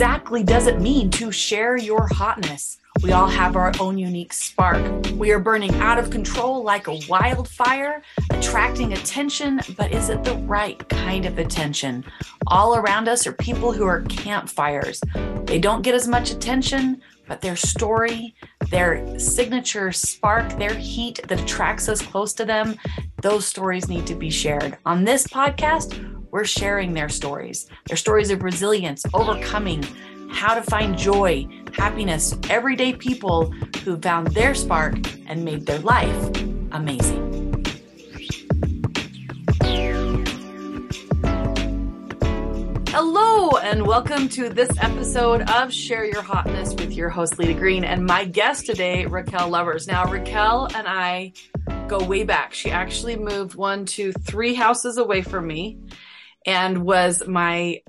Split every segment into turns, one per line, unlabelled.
exactly does it mean to share your hotness? We all have our own unique spark. We are burning out of control like a wildfire, attracting attention, but is it the right kind of attention? All around us are people who are campfires. They don't get as much attention, but their story, their signature spark, their heat that attracts us close to them, those stories need to be shared. On this podcast, we're sharing their stories, their stories of resilience, overcoming, how to find joy, happiness, everyday people who found their spark and made their life amazing. Hello, and welcome to this episode of Share Your Hotness with your host, Lita Green, and my guest today, Raquel Lubbers. Now, Raquel and I go way back. She actually moved one, two, three houses away from me and was my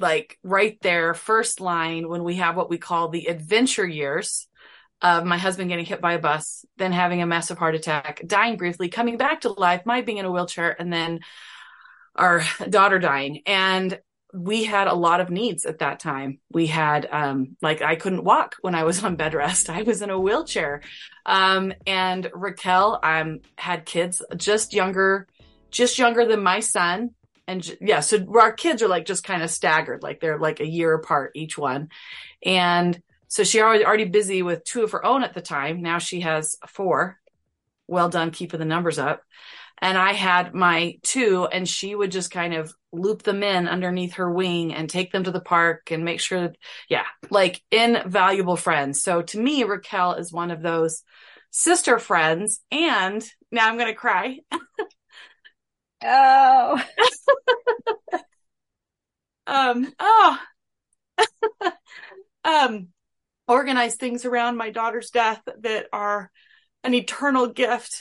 like right there first line when we have what we call the adventure years of my husband getting hit by a bus, then having a massive heart attack, dying briefly, coming back to life, my being in a wheelchair, and then our daughter dying. And we had a lot of needs at that time. We had, um, like I couldn't walk when I was on bed rest. I was in a wheelchair. Um, and Raquel, i um, had kids just younger, just younger than my son and yeah, so our kids are like just kind of staggered, like they're like a year apart each one. And so she already already busy with two of her own at the time. Now she has four. Well done keeping the numbers up. And I had my two, and she would just kind of loop them in underneath her wing and take them to the park and make sure that, yeah, like invaluable friends. So to me, Raquel is one of those sister friends. And now I'm going to cry.
Oh.
um, oh. um, organize things around my daughter's death that are an eternal gift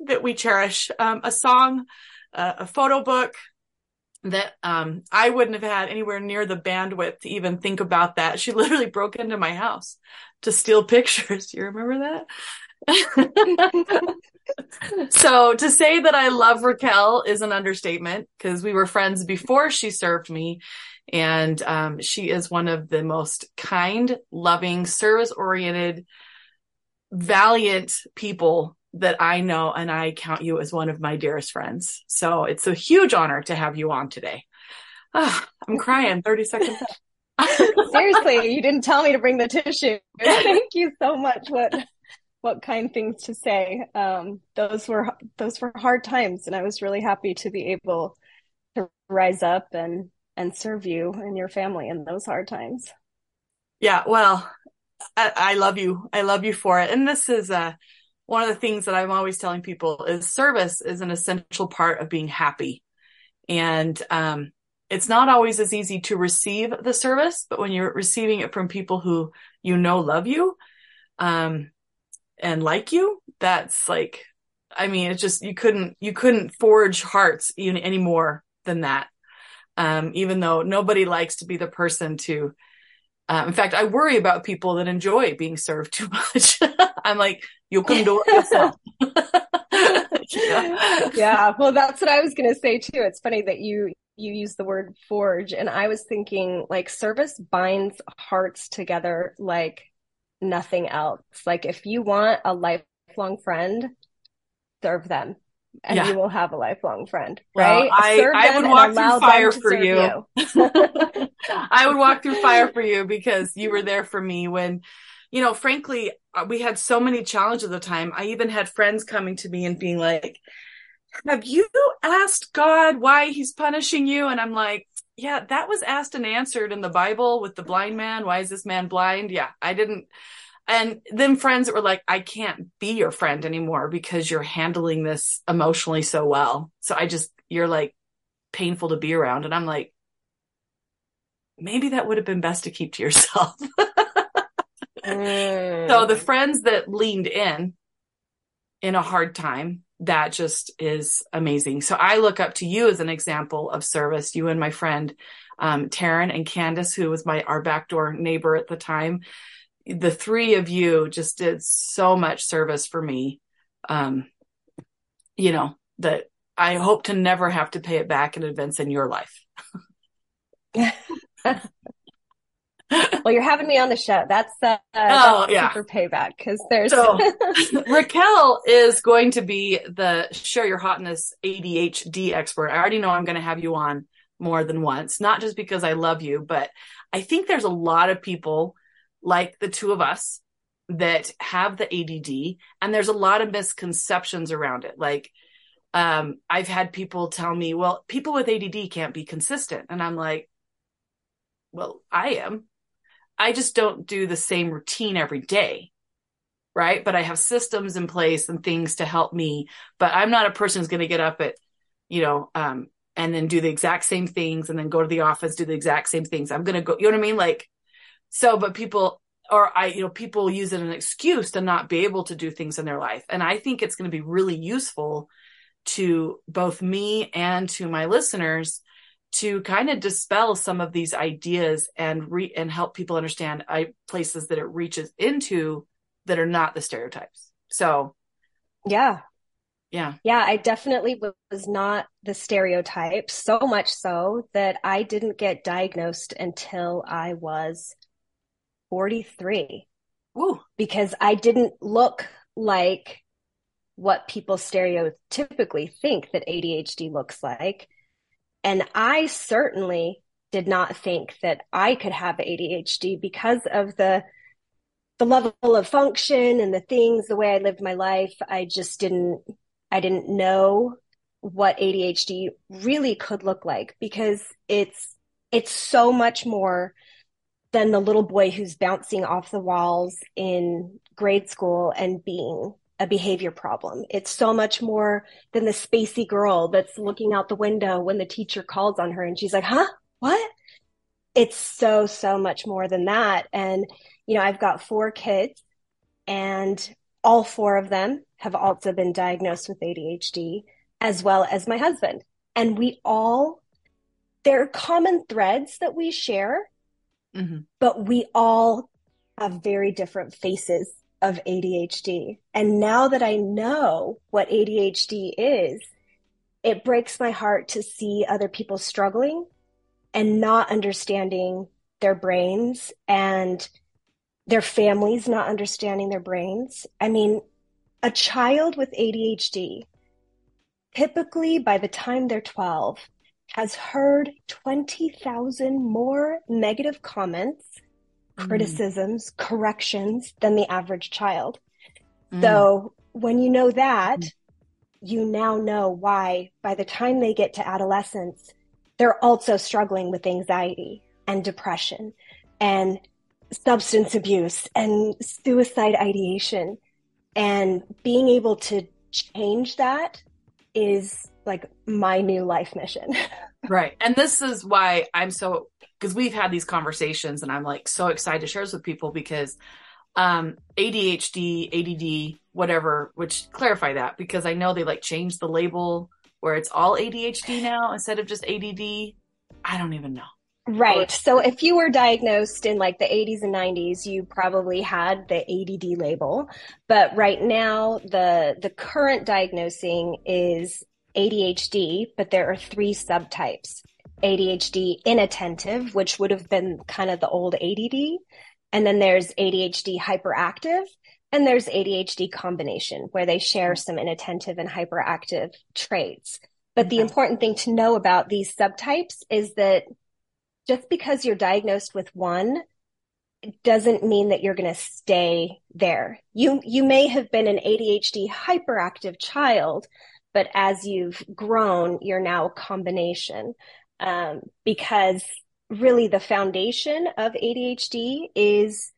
that we cherish. Um, a song, uh, a photo book that um, I wouldn't have had anywhere near the bandwidth to even think about that. She literally broke into my house to steal pictures. You remember that? So to say that I love Raquel is an understatement because we were friends before she served me. And um, she is one of the most kind, loving, service oriented, valiant people that I know. And I count you as one of my dearest friends. So it's a huge honor to have you on today. Oh, I'm crying 30 seconds.
Seriously, you didn't tell me to bring the tissue. Thank you so much. What what kind things to say. Um, those were those were hard times, and I was really happy to be able to rise up and and serve you and your family in those hard times.
Yeah, well, I, I love you. I love you for it. And this is uh, one of the things that I'm always telling people is service is an essential part of being happy. And um, it's not always as easy to receive the service, but when you're receiving it from people who you know love you, um, and like you, that's like, I mean, it's just, you couldn't, you couldn't forge hearts even any more than that. Um, even though nobody likes to be the person to, uh, in fact, I worry about people that enjoy being served too much. I'm like, you can do it yourself.
yeah. yeah. Well, that's what I was going to say too. It's funny that you, you use the word forge and I was thinking like service binds hearts together like nothing else. Like if you want a lifelong friend, serve them and yeah. you will have a lifelong friend, right?
Well, I, I would walk through fire for you. you. I would walk through fire for you because you were there for me when, you know, frankly, uh, we had so many challenges at the time. I even had friends coming to me and being like, have you asked God why he's punishing you? And I'm like, yeah, that was asked and answered in the Bible with the blind man. Why is this man blind? Yeah, I didn't. And then friends that were like, I can't be your friend anymore because you're handling this emotionally so well. So I just, you're like painful to be around. And I'm like, maybe that would have been best to keep to yourself. mm. So the friends that leaned in in a hard time, that just is amazing. So I look up to you as an example of service, you and my friend, um, Taryn and Candace, who was my, our backdoor neighbor at the time. The three of you just did so much service for me. Um, you know, that I hope to never have to pay it back in events in your life.
well, you're having me on the show. That's uh,
oh
that's
yeah,
super payback because there's
so Raquel is going to be the share your hotness ADHD expert. I already know I'm going to have you on more than once, not just because I love you, but I think there's a lot of people like the two of us that have the ADD and there's a lot of misconceptions around it. Like, um, I've had people tell me, well, people with ADD can't be consistent. And I'm like, well, I am. I just don't do the same routine every day. Right. But I have systems in place and things to help me. But I'm not a person who's going to get up at, you know, um, and then do the exact same things and then go to the office, do the exact same things. I'm going to go, you know what I mean? Like, so, but people, or I, you know, people use it an excuse to not be able to do things in their life. And I think it's going to be really useful to both me and to my listeners to kind of dispel some of these ideas and re and help people understand I, places that it reaches into that are not the stereotypes. So,
yeah,
yeah.
Yeah, I definitely was not the stereotype, so much so that I didn't get diagnosed until I was 43.
Ooh.
Because I didn't look like what people stereotypically think that ADHD looks like. And I certainly did not think that I could have ADHD because of the the level of function and the things, the way I lived my life. I just didn't I didn't know what ADHD really could look like because it's it's so much more than the little boy who's bouncing off the walls in grade school and being a behavior problem. It's so much more than the spacey girl that's looking out the window when the teacher calls on her and she's like, huh? What? It's so, so much more than that. And, you know, I've got four kids and all four of them have also been diagnosed with ADHD, as well as my husband. And we all, there are common threads that we share, mm-hmm. but we all have very different faces of ADHD. And now that I know what ADHD is, it breaks my heart to see other people struggling and not understanding their brains and their families not understanding their brains. I mean, a child with ADHD, typically by the time they're 12, has heard 20,000 more negative comments mm. criticisms, corrections than the average child. Mm. So when you know that, mm. you now know why by the time they get to adolescence, they're also struggling with anxiety and depression and substance abuse and suicide ideation. And being able to change that is like my new life mission.
right. And this is why I'm so because we've had these conversations and I'm like so excited to share this with people because um ADHD, ADD, whatever, which clarify that because I know they like changed the label where it's all ADHD now instead of just ADD. I don't even know.
Right. So if you were diagnosed in like the 80s and 90s, you probably had the ADD label. But right now, the the current diagnosing is ADHD, but there are three subtypes. ADHD inattentive, which would have been kind of the old ADD. And then there's ADHD hyperactive, and there's ADHD combination, where they share mm-hmm. some inattentive and hyperactive traits. But the important thing to know about these subtypes is that just because you're diagnosed with one doesn't mean that you're going to stay there. You you may have been an ADHD hyperactive child, but as you've grown, you're now a combination um, because really the foundation of ADHD is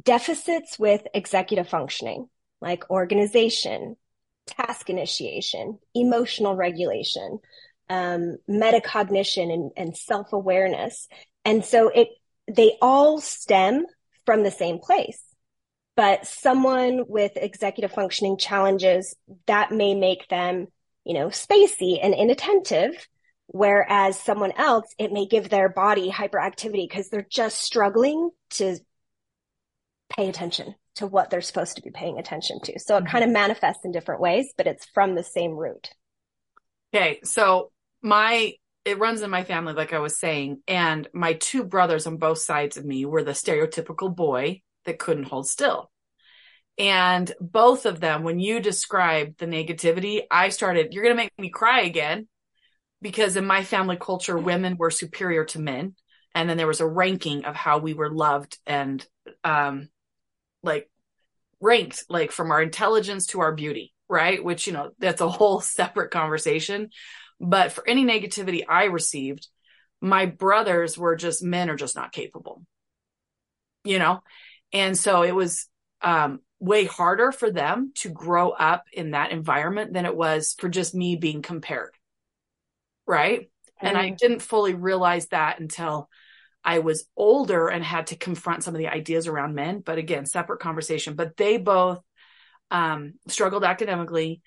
deficits with executive functioning, like organization, task initiation, emotional regulation, um, metacognition, and, and self awareness. And so it they all stem from the same place. But someone with executive functioning challenges that may make them, you know, spacey and inattentive Whereas someone else, it may give their body hyperactivity because they're just struggling to pay attention to what they're supposed to be paying attention to. So it mm-hmm. kind of manifests in different ways, but it's from the same root.
Okay. So my it runs in my family, like I was saying. And my two brothers on both sides of me were the stereotypical boy that couldn't hold still. And both of them, when you described the negativity, I started, you're going to make me cry again because in my family culture, women were superior to men. And then there was a ranking of how we were loved and, um, like ranked, like from our intelligence to our beauty, right? Which, you know, that's a whole separate conversation. But for any negativity I received, my brothers were just men are just not capable, you know? And so it was, um, way harder for them to grow up in that environment than it was for just me being compared. Right. Mm-hmm. And I mm. didn't fully realize that until I was older and had to confront some of the ideas around men. But again, separate conversation. But they both um, struggled academically,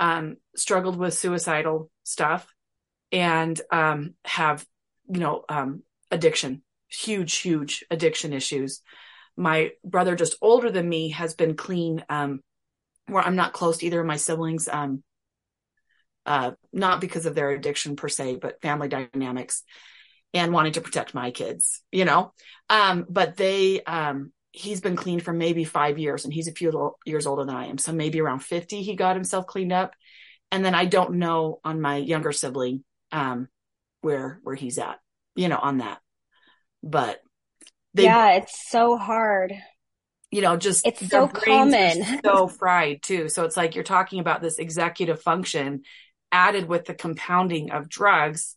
um, struggled with suicidal stuff, and um, have, you know, um, addiction, huge, huge addiction issues my brother just older than me has been clean um where i'm not close to either of my siblings um uh not because of their addiction per se but family dynamics and wanting to protect my kids you know? Um but they um he's been clean for maybe five years and he's a few years older than i am. So maybe around 50 he got himself cleaned up. And then i don't know on my younger sibling um where where he's at you know on that. But
they, yeah, it's so hard.
You know, just
it's so common,
so fried too. So it's like you're talking about this executive function added with the compounding of drugs.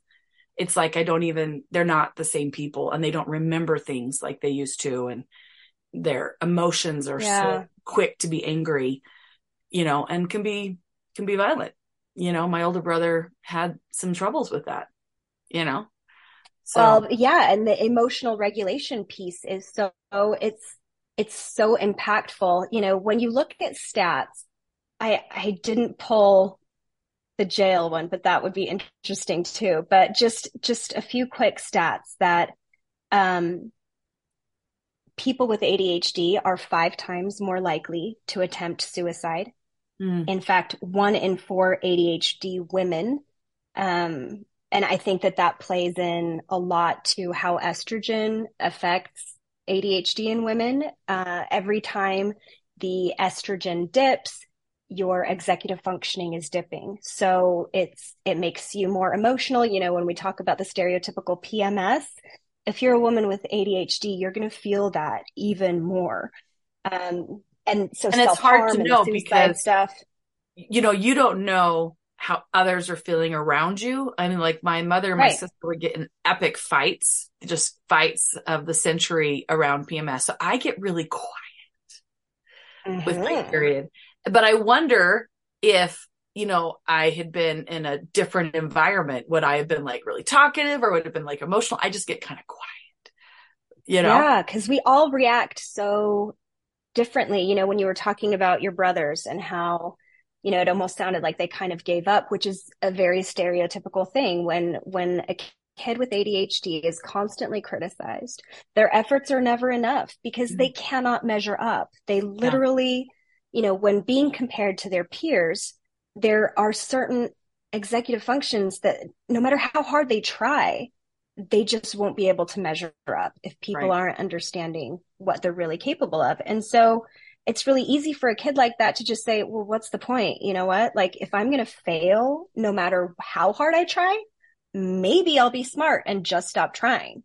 It's like I don't even they're not the same people and they don't remember things like they used to and their emotions are yeah. so quick to be angry, you know, and can be can be violent. You know, my older brother had some troubles with that, you know.
So. Well, yeah, and the emotional regulation piece is so it's it's so impactful. You know, when you look at stats, I I didn't pull the jail one, but that would be interesting too. But just just a few quick stats that um, people with ADHD are five times more likely to attempt suicide. Mm. In fact, one in four ADHD women um, and I think that that plays in a lot to how estrogen affects ADHD in women. Uh, every time the estrogen dips, your executive functioning is dipping. So it's it makes you more emotional. You know, when we talk about the stereotypical PMS, if you're a woman with ADHD, you're going to feel that even more. Um, and so
and it's hard to know because stuff. You know, you don't know how others are feeling around you. I mean, like my mother and my right. sister would get in epic fights, just fights of the century around PMS. So I get really quiet mm-hmm. with my period. But I wonder if, you know, I had been in a different environment, would I have been like really talkative or would have been like emotional? I just get kind of quiet, you know?
Yeah, because we all react so differently. You know, when you were talking about your brothers and how you know, it almost sounded like they kind of gave up, which is a very stereotypical thing when when a kid with ADHD is constantly criticized. Their efforts are never enough because mm-hmm. they cannot measure up. They literally, yeah. You know, when being compared to their peers, there are certain executive functions that no matter how hard they try, they just won't be able to measure up if people right. aren't understanding what they're really capable of. And so it's really easy for a kid like that to just say, well, what's the point? You know what? Like, if I'm going to fail, no matter how hard I try, maybe I'll be smart and just stop trying.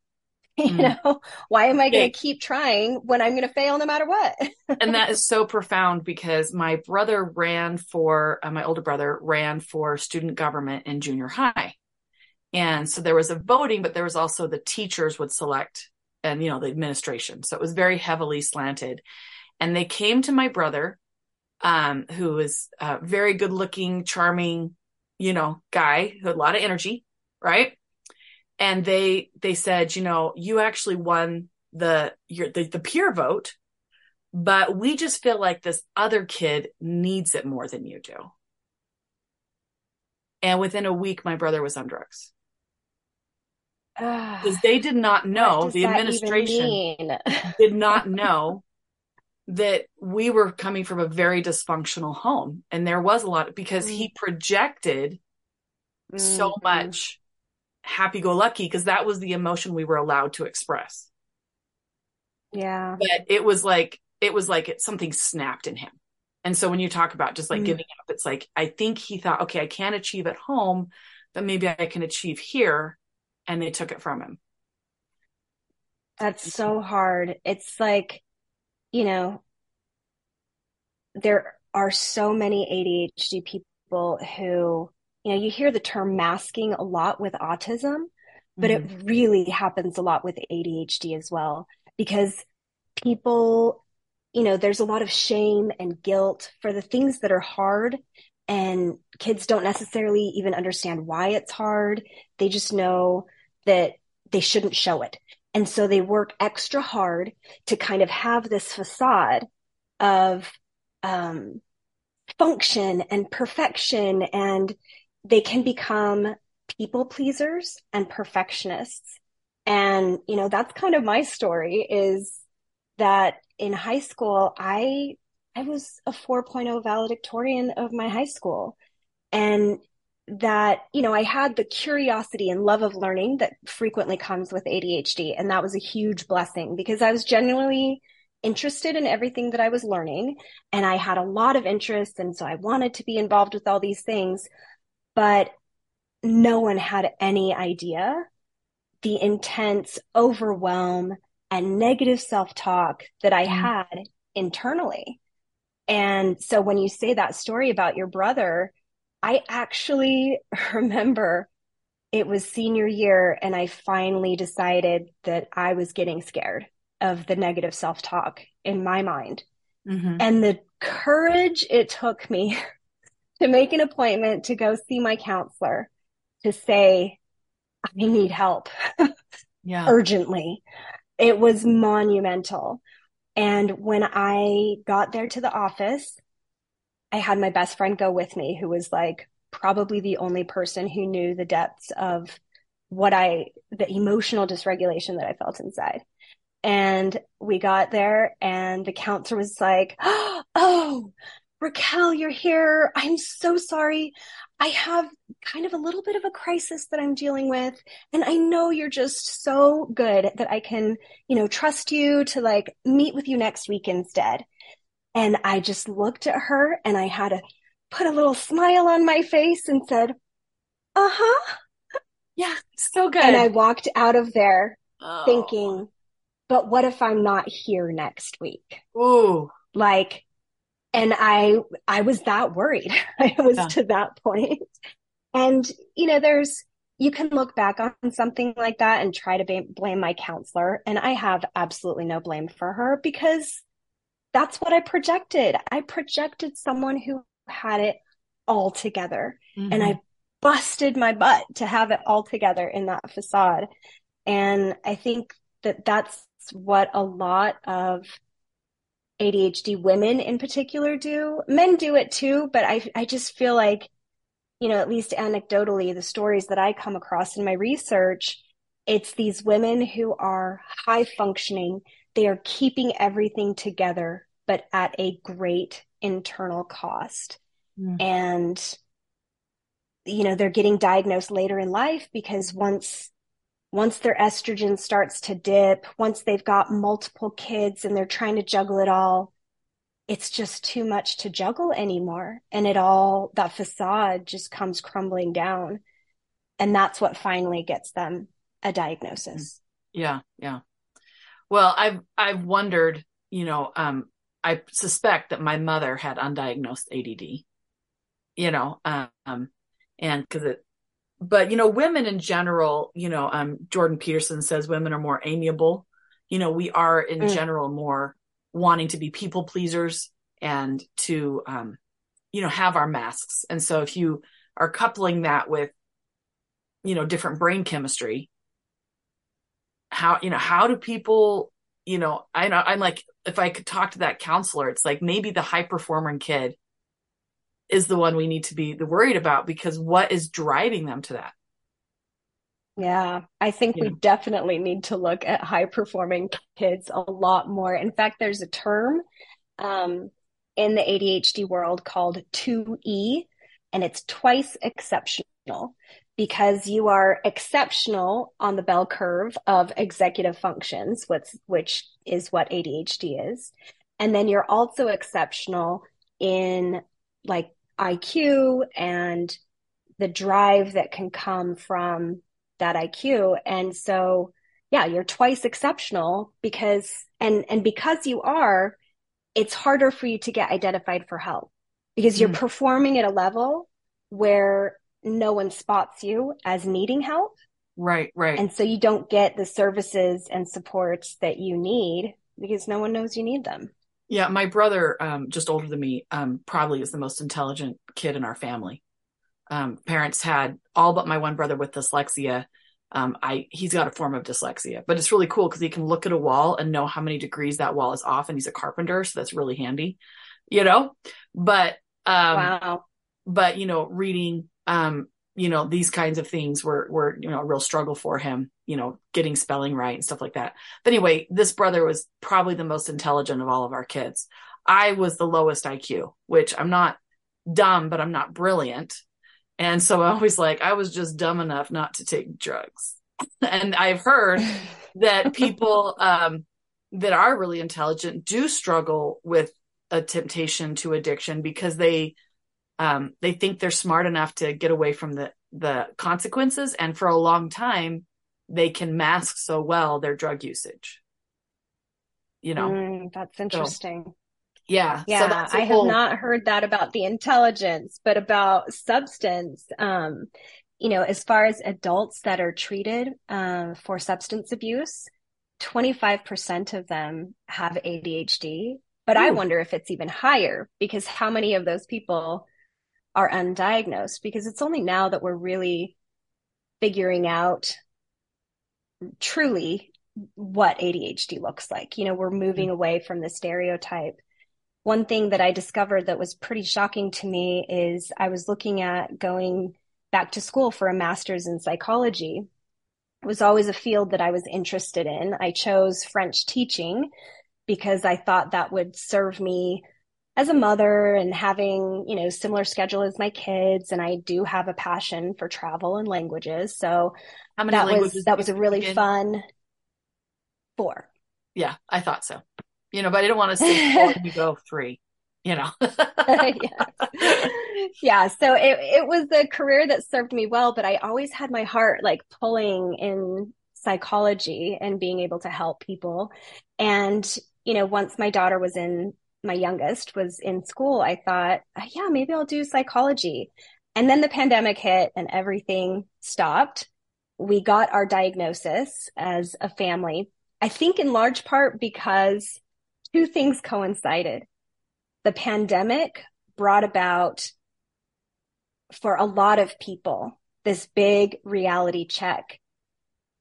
You mm. know, why am I going to keep trying when I'm going to fail no matter what?
and that is so profound because my brother ran for, uh, my older brother ran for student government in junior high. And so there was a voting, but there was also the teachers would select and, you know, the administration. So it was very heavily slanted and they came to my brother, um, who was a very good looking, charming, you know, guy who had a lot of energy, right? And they they said, you know, you actually won the your the, the peer vote, but we just feel like this other kid needs it more than you do. And within a week, my brother was on drugs because they did not know the administration did not know that we were coming from a very dysfunctional home and there was a lot because mm-hmm. he mm. projected mm-hmm. so much happy go lucky because that was the emotion we were allowed to express.
Yeah.
But it was like, it was like it, something snapped in him. And so when you talk about just like
Mm.
giving up, it's like, I think he thought, okay, I can't achieve at home, but maybe I can achieve here. And they took it from him.
That's so hard. It's like, you know, there are so many ADHD people who, you know, you hear the term masking a lot with autism, but
Mhm.
it really happens a lot with ADHD as well because people, you know, there's a lot of shame and guilt for the things that are hard and kids don't necessarily even understand why it's hard. They just know that they shouldn't show it. And so they work extra hard to kind of have this facade of um, function and perfection, and they can become people pleasers and perfectionists. And, you know, that's kind of my story is that in high school, I I was a 4.0 valedictorian of my high school. And that, you know, I had the curiosity and love of learning that frequently comes with ADHD. And that was a huge blessing because I was genuinely interested in everything that I was learning. And I had a lot of interest. And so I wanted to be involved with all these things. But no one had any idea the intense overwhelm and negative self talk that I
Mm.
had internally. And so when you say that story about your brother, I actually remember it was senior year and I finally decided that I was getting scared of the negative self talk in my mind.
Mhm.
And the courage it took me to make an appointment to go see my counselor to say, I need help
Yeah.
urgently. It was monumental. And when I got there to the office, I had my best friend go with me, who was like probably the only person who knew the depths of what I, the emotional dysregulation that I felt inside. And we got there, and the counselor was like, Oh, Raquel, you're here. I'm so sorry. I have kind of a little bit of a crisis that I'm dealing with. And I know you're just so good that I can, you know, trust you to like meet with you next week instead. And I just looked at her and I had to put a little smile on my face and said, uh huh.
Yeah. So good.
And I walked out of there
Oh.
thinking, but what if I'm not here next week?
Ooh.
Like, and I, I was that worried. I was
Yeah.
to that point. And, you know, there's, you can look back on something like that and try to ba- blame my counselor. And I have absolutely no blame for her because that's what I projected. I projected someone who had it all together and
Mhm.
I busted my butt to have it all together in that facade. And I think that that's what a lot of ADHD women in particular do. Men do it too, but I, I just feel like, you know, at least anecdotally, the stories that I come across in my research, it's these women who are high functioning. They are keeping everything together, but at a great internal cost.
Mm.
And, you know, they're getting diagnosed later in life because once once their estrogen starts to dip, once they've got multiple kids and they're trying to juggle it all, it's just too much to juggle anymore. And it all, that facade just comes crumbling down. And that's what finally gets them a diagnosis.
Yeah, yeah. Well, I've I've wondered, you know, um, I suspect that my mother had undiagnosed ADD, you know, um, and because it, but you know, women in general, you know, um, Jordan Peterson says women are more amiable. You know, we are in
Mm.
general more wanting to be people pleasers and to, um, you know, have our masks. And so if you are coupling that with, you know, different brain chemistry, how you know how do people you know i know i'm like if i could talk to that counselor it's like maybe the high performing kid is the one we need to be worried about because what is driving them to that
Yeah, I think we definitely need to look at high performing kids a lot more. In fact, there's a term um, in the ADHD world called 2E, and it's twice exceptional. because you are exceptional on the bell curve of executive functions, which, which is what ADHD is. And then you're also exceptional in like IQ and the drive that can come from that IQ. And so, yeah, you're twice exceptional because, and, and because you are, it's harder for you to get identified for help because you're mm. performing at a level where no one spots you as needing help.
Right, right.
And so you don't get the services and supports that you need because no one knows you need them.
Yeah, my brother, um, just older than me, um, probably is the most intelligent kid in our family. Um, parents had all but my one brother with dyslexia. Um, I he's got a form of dyslexia, but it's really cool because he can look at a wall and know how many degrees that wall is off, and he's a carpenter, so that's really handy, you know. But um, wow. But you know, reading, um, you know, these kinds of things were were you know a real struggle for him you know, getting spelling right and stuff like that. But anyway, this brother was probably the most intelligent of all of our kids. I was the lowest IQ, which I'm not dumb, but I'm not brilliant. And so I always like, I was just dumb enough not to take drugs. and I've heard that people um, that are really intelligent do struggle with a temptation to addiction because they um, they think they're smart enough to get away from the the consequences. And for a long time, they can mask so well their drug usage. You know,
mm, that's interesting. So,
yeah.
Yeah. So I whole... have not heard that about the intelligence, but about substance. Um, you know, as far as adults that are treated um, for substance abuse, 25% of them have ADHD. But Ooh. I wonder if it's even higher because how many of those people are undiagnosed? Because it's only now that we're really figuring out truly what ADHD looks like. You know, we're moving mm-hmm. away from the stereotype. One thing that I discovered that was pretty shocking to me is I was looking at going back to school for a master's in psychology. It was always a field that I was interested in. I chose French teaching because I thought that would serve me as a mother and having, you know, similar schedule as my kids. And I do have a passion for travel and languages. So that languages was that was a really fun four.
Yeah, I thought so. You know, but I don't want to say four and you go three. You know.
yeah. yeah. So it it was a career that served me well, but I always had my heart like pulling in psychology and being able to help people. And you know, once my daughter was in my youngest was in school, I thought, yeah, maybe I'll do psychology. And then the pandemic hit and everything stopped we got our diagnosis as a family. I think in large part because two things coincided. The pandemic brought about for a lot of people this big reality check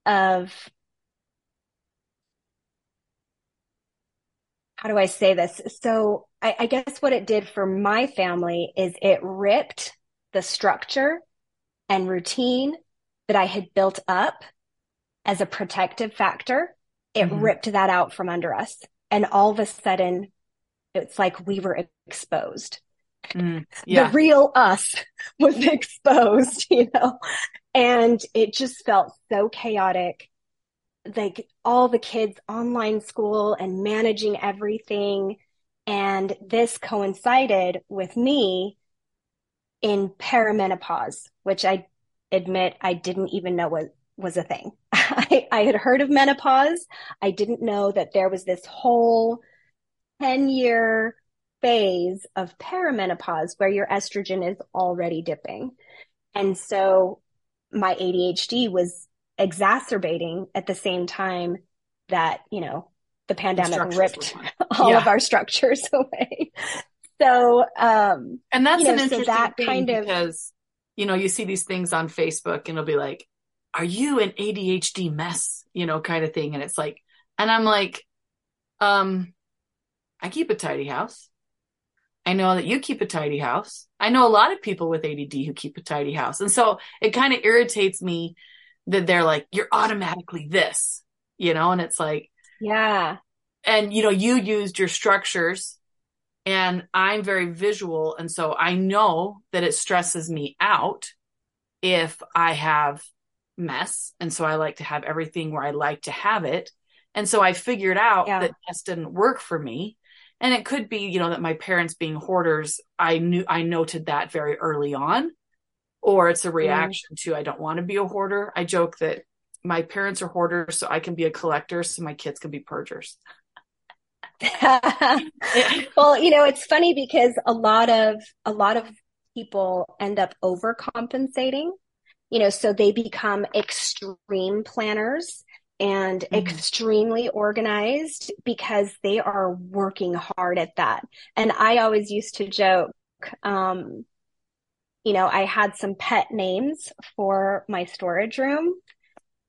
of how do I say this? So I, I, guess what it did for my family is it ripped the structure and routine that I had built up as a protective factor, it mm-hmm. ripped that out from under us. And all of a sudden, it's like we were exposed. Mm, yeah. The real us was exposed, you know, and it just felt so chaotic. Like all the kids online school and managing everything. And this coincided with me in perimenopause, which I admit I didn't even know what was a thing. I, I had heard of menopause. I didn't know that there was this whole 10 year phase of perimenopause where your estrogen is already dipping. And so my ADHD was exacerbating at the same time that, you know, the pandemic the ripped all yeah. of our structures away. So, um,
and that's you know, an interesting so that thing kind of, because you know, you see these things on Facebook and it'll be like, are you an ADHD mess? You know, kind of thing. And it's like, and I'm like, um, I keep a tidy house. I know that you keep a tidy house. I know a lot of people with ADD who keep a tidy house. And so it kind of irritates me that they're like, you're automatically this, you know, and it's like,
yeah.
And, you know, you used your structures and I'm very visual. And so I know that it stresses me out if I have mess. And so I like to have everything where I like to have it. And so I figured out yeah. that mess didn't work for me. And it could be, you know, that my parents being hoarders, I knew I noted that very early on. Or it's a mm. reaction mm. to I don't want to be a hoarder. I joke that my parents are hoarders, so I can be a collector, so my kids can be purgers.
well, you know, it's funny because a lot of a lot of people end up overcompensating. You know, so they become extreme planners and mm-hmm. extremely organized because they are working hard at that. And I always used to joke, um, you know, I had some pet names for my storage room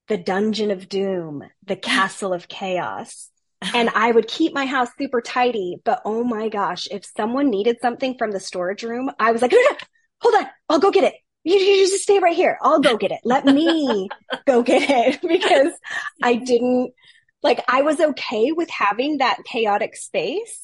the Dungeon of Doom, the Castle of Chaos, and I would keep my house super tidy. But oh my gosh, if someone needed something from the storage room, I was like, hold on, I'll go get it. You, you just stay right here. I'll go get it. Let me go get it because I didn't like, I was okay with having that chaotic space,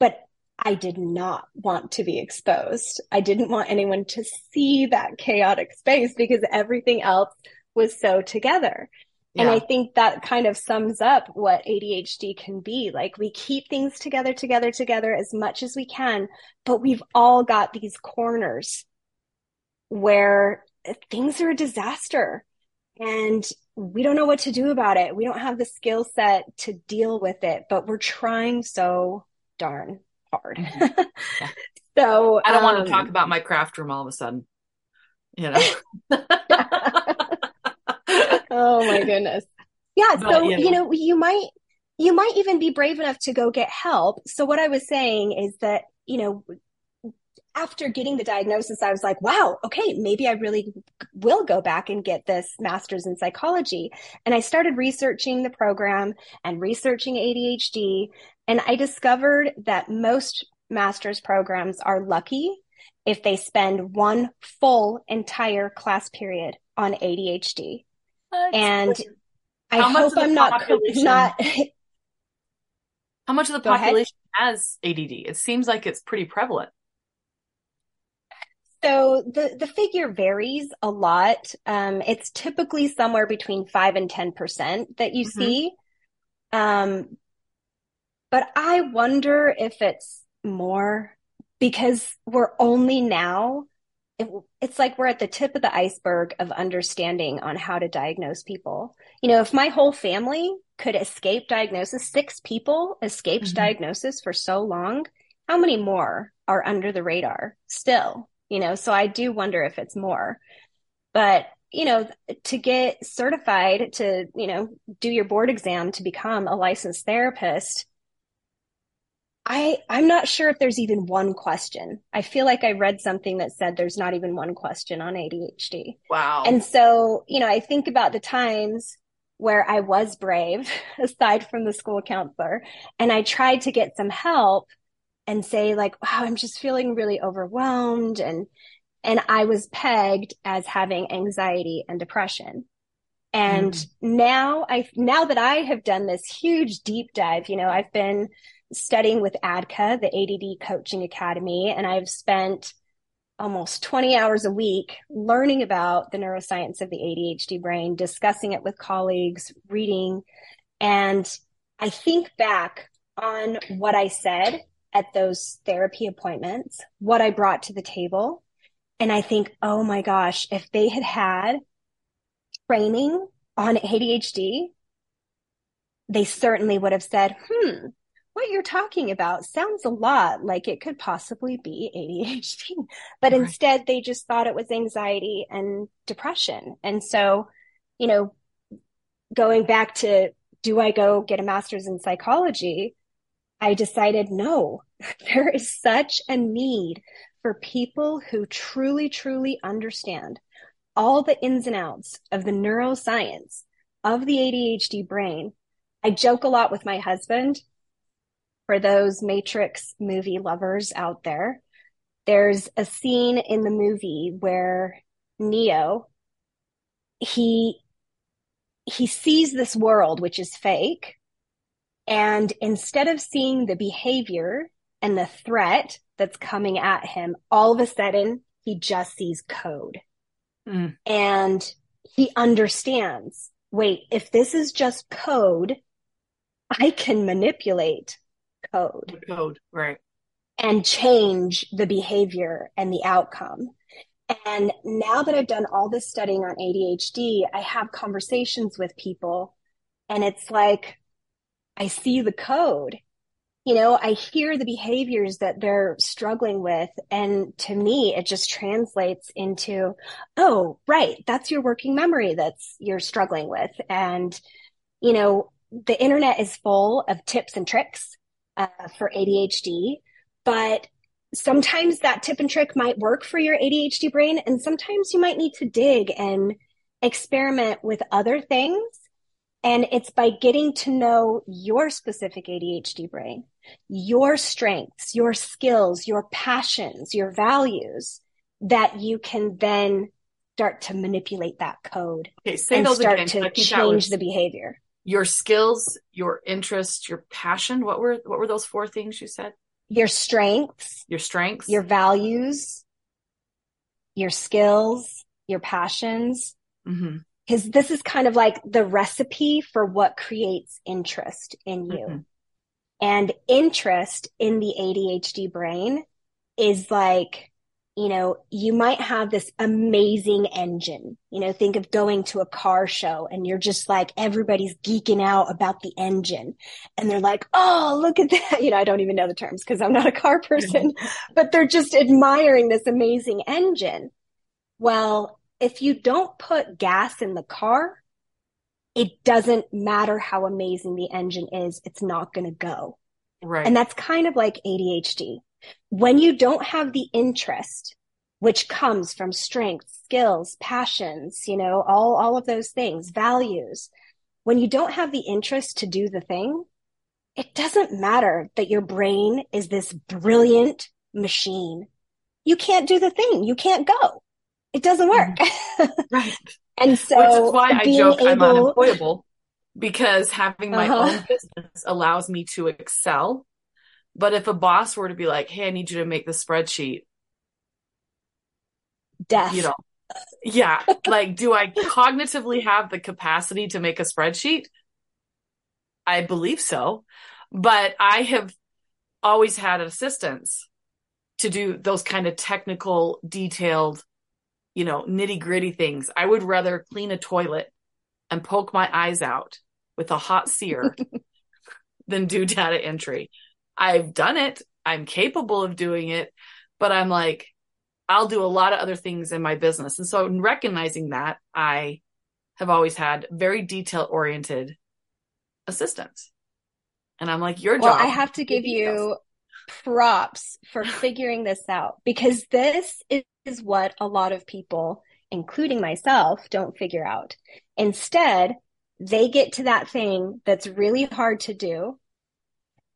but I did not want to be exposed. I didn't want anyone to see that chaotic space because everything else was so together. Yeah. And I think that kind of sums up what ADHD can be. Like we keep things together, together, together as much as we can, but we've all got these corners where things are a disaster and we don't know what to do about it. We don't have the skill set to deal with it, but we're trying so darn hard. Mm-hmm. Yeah. so
I don't um, want to talk about my craft room all of a sudden, you know.
oh my goodness. Yeah. But, so, you know. you know, you might, you might even be brave enough to go get help. So what I was saying is that, you know, after getting the diagnosis, I was like, wow, okay, maybe I really will go back and get this master's in psychology. And I started researching the program and researching ADHD. And I discovered that most master's programs are lucky if they spend one full entire class period on ADHD and I how hope I'm not not.
how much of the population has ADD? It seems like it's pretty prevalent.
So the the figure varies a lot. Um, it's typically somewhere between five and ten percent that you mm-hmm. see. Um, but I wonder if it's more because we're only now it, it's like we're at the tip of the iceberg of understanding on how to diagnose people. You know, if my whole family could escape diagnosis, six people escaped mm-hmm. diagnosis for so long, how many more are under the radar still? You know, so I do wonder if it's more. But, you know, to get certified to, you know, do your board exam to become a licensed therapist, I I'm not sure if there's even one question. I feel like I read something that said there's not even one question on ADHD.
Wow.
And so, you know, I think about the times where I was brave aside from the school counselor and I tried to get some help and say like, wow, I'm just feeling really overwhelmed and and I was pegged as having anxiety and depression. And mm. now I now that I have done this huge deep dive, you know, I've been studying with ADCA, the ADD Coaching Academy, and I've spent almost 20 hours a week learning about the neuroscience of the ADHD brain, discussing it with colleagues, reading. And I think back on what I said at those therapy appointments, what I brought to the table. And I think, oh my gosh, if they had had training on ADHD, they certainly would have said, hmm, what you're talking about sounds a lot like it could possibly be ADHD, but right. instead they just thought it was anxiety and depression. And so, you know, going back to do I go get a master's in psychology? I decided no, there is such a need for people who truly, truly understand all the ins and outs of the neuroscience of the ADHD brain. I joke a lot with my husband for those Matrix movie lovers out there, there's a scene in the movie where Neo he he sees this world which is fake and instead of seeing the behavior and the threat that's coming at him all of a sudden he just sees code Mm. And he understands wait, if this is just code, I can manipulate code.
The code, right.
And change the behavior and the outcome. And now that I've done all this studying on ADHD, I have conversations with people and it's like, I see the code. You know, I hear the behaviors that they're struggling with. And to me, it just translates into, oh, right, that's your working memory that's you're struggling with. And, you know, the internet is full of tips and tricks uh, for ADHD, but sometimes that tip and trick might work for your ADHD brain, and sometimes you might need to dig and experiment with other things. And it's by getting to know your specific ADHD brain, your strengths, your skills, your passions, your values that you can then start to manipulate that code
okay, say
and
those
start
again.
to change the behavior.
Your skills, your interest, your passion. What were what were those four things you said?
your strengths,
your strengths,
your values, your skills, your passions. Because mm-hmm. this is kind of like the recipe for what creates interest in you. Mm-hmm. And interest in the ADHD brain is like you know, you might have this amazing engine. You know, think of going to a car show and you're just like, everybody's geeking out about the engine. And they're like, oh, look at that. You know, I don't even know the terms because I'm not a car person, but they're just admiring this amazing engine. Well, if you don't put gas in the car, it doesn't matter how amazing the engine is, it's not going to go.
Right.
And that's kind of like ADHD when you don't have the interest, which comes from strength, skills, passions, you know, all, all of those things, values, when you don't have the interest to do the thing, it doesn't matter that your brain is this brilliant machine. You can't do the thing. You can't go. It doesn't work.
Right.
and so
Which is why I joke able... I'm unemployable because having my uh-huh. own business allows me to excel but if a boss were to be like, "Hey, I need you to make the spreadsheet,"
death.
You know, yeah. like, do I cognitively have the capacity to make a spreadsheet? I believe so, but I have always had assistants to do those kind of technical, detailed, you know, nitty gritty things. I would rather clean a toilet and poke my eyes out with a hot sear than do data entry. I've done it. I'm capable of doing it, but I'm like, I'll do a lot of other things in my business. And so in recognizing that, I have always had very detail oriented assistants. And I'm like, your
well,
job.
I have to give you props for figuring this out because this is what a lot of people, including myself, don't figure out. Instead, they get to that thing that's really hard to do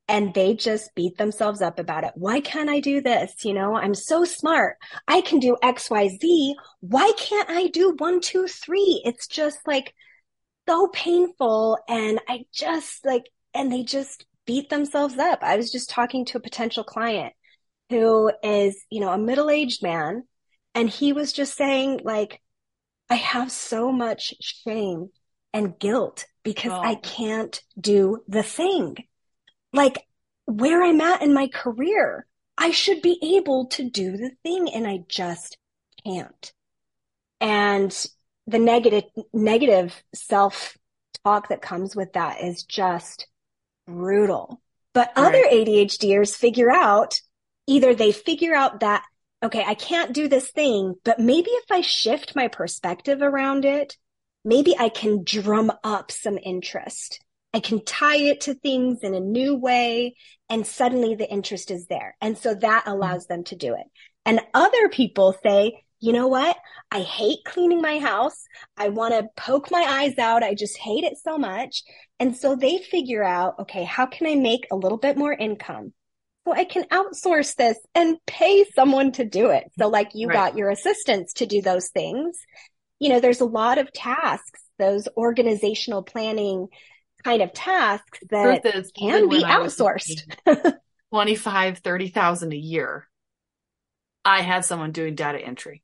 and they just beat themselves up about it. Why can't I do this? You know, I'm so smart. I can do X, Y, Z. Why can't I do one, two, three? It's just like so painful. And I just like, and they just beat themselves up. I was just talking to a potential client who is, you know, a middle aged man. And he was just saying, like, I have so much shame and guilt because oh. I can't do the thing like where I'm at in my career. I should be able to do the thing and I just can't. And the negative, negative self talk that comes with that is just brutal. But right. other ADHDers figure out either they figure out that, okay, I can't do this thing, but maybe if I shift my perspective around it, maybe I can drum up some interest. I can tie it to things in a new way. And suddenly the interest is there. And so that allows them to do it. And other people say, you know what? I hate cleaning my house. I want to poke my eyes out. I just hate it so much. And so they figure out, okay, how can I make a little bit more income? So I can outsource this and pay someone to do it. So like you right. got your assistants to do those things. You know, there's a lot of tasks, those organizational planning kind of tasks that is, can be outsourced.
25, 30,000 a year. I had someone doing data entry.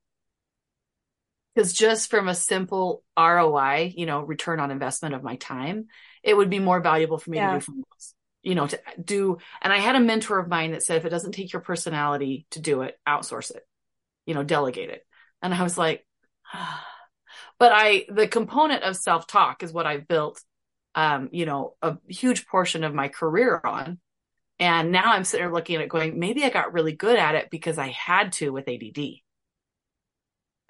because just from a simple ROI, you know, return on investment of my time, it would be more valuable for me
Yeah.
to do phone calls, you know, to do. And I had a mentor of mine that said, if it doesn't take your personality to do it, outsource it, you know, delegate it. And I was like, but I, the component of self talk is what I've built, um, you know, a huge portion of my career on. And now I'm sitting there looking at it going, maybe I got really good at it because I had to with ADD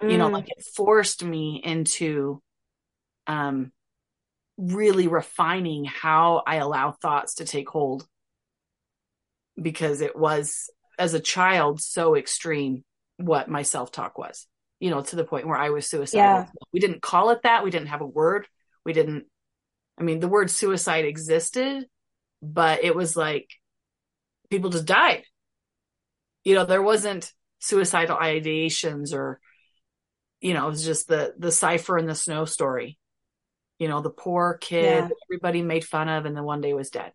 you know
Mm,
like it forced me into um really refining how i allow thoughts to take hold. Because it was as a child so extreme what my self-talk was you know to the point where i was suicidal.
Yeah.
we didn't call it that. We didn't have a word. We didn't i mean the word suicide existed but it was like people just died you know there wasn't suicidal ideations or you know, it was just the the cipher in the snow story. You know, the poor kid
Yeah.
that everybody made fun of and then one day was dead.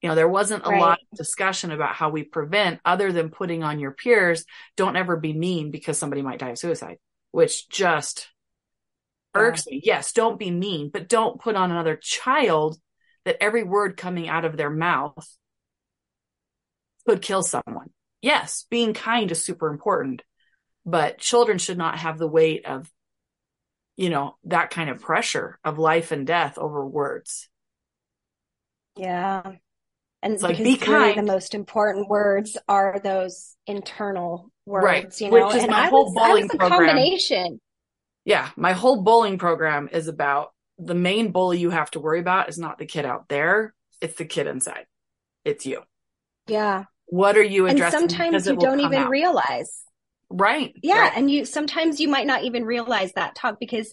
You know, there wasn't a
Right.
lot of discussion about how we prevent other than putting on your peers, don't ever be mean because somebody might die of suicide, which just. Irks me. Yes, don't be mean, but don't put on another child that every word coming out of their mouth could kill someone. Yes, being kind is super important, but children should not have the weight of, you know, that kind of pressure of life and death over words.
Yeah. And
It's like, be
really the most important words are those internal
Right.
words, you
Which
know.
is
and
my
I
whole
was,
bowling program.
combination.
Yeah, my whole bullying program is about the main bully you have to worry about is not the kid out there, it's the kid inside. It's you.
Yeah.
What are you
And
addressing?
sometimes
Because
you don't even
out.
realize.
right.
Yeah,
right.
and you sometimes you might not even realize that talk because